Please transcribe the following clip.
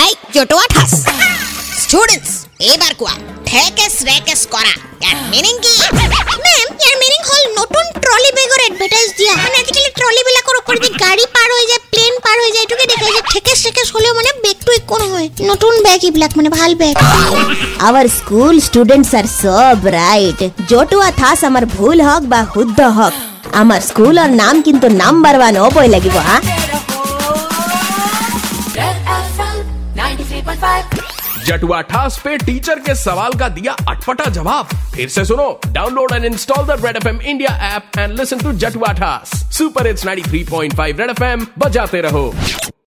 I জটোয়া ঠাস students এইবাৰ কোৱা ঠেকেছ ৰেকেছ কৰা ইয়াৰ মিনিং কি মেম ইয়াৰ মিনিং হ'ল নতুন ট্ৰলি বেগৰ এডভাৰটাইজ দিয়া মানে আজিকালি ট্ৰলিবিলাকৰ ওপৰেদি গাড়ী পাৰ হৈ যায় প্লেন পাৰ হৈ যায় এইটোকে দেখাই যে ঠেকেচ ঠেকেচ হ'লেও মানে বেগটো একো নহয় নতুন বেগ এইবিলাক মানে ভাল বেগ আওয়ার স্কুল স্টুডেন্টস আর সব রাইট জটুয়া থাস আমার ভুল হক বা শুদ্ধ হক আমার স্কুলের নাম কিন্তু নাম্বার ওয়ান হবই লাগিব হা Red FM 93.5 जटुआ ठास पे टीचर के सवाल का दिया अटपटा जवाब फिर से सुनो download and install the Red F India app and listen to जटुआ ठास सुपर इट्स 93.5 रेड एफ बजाते रहो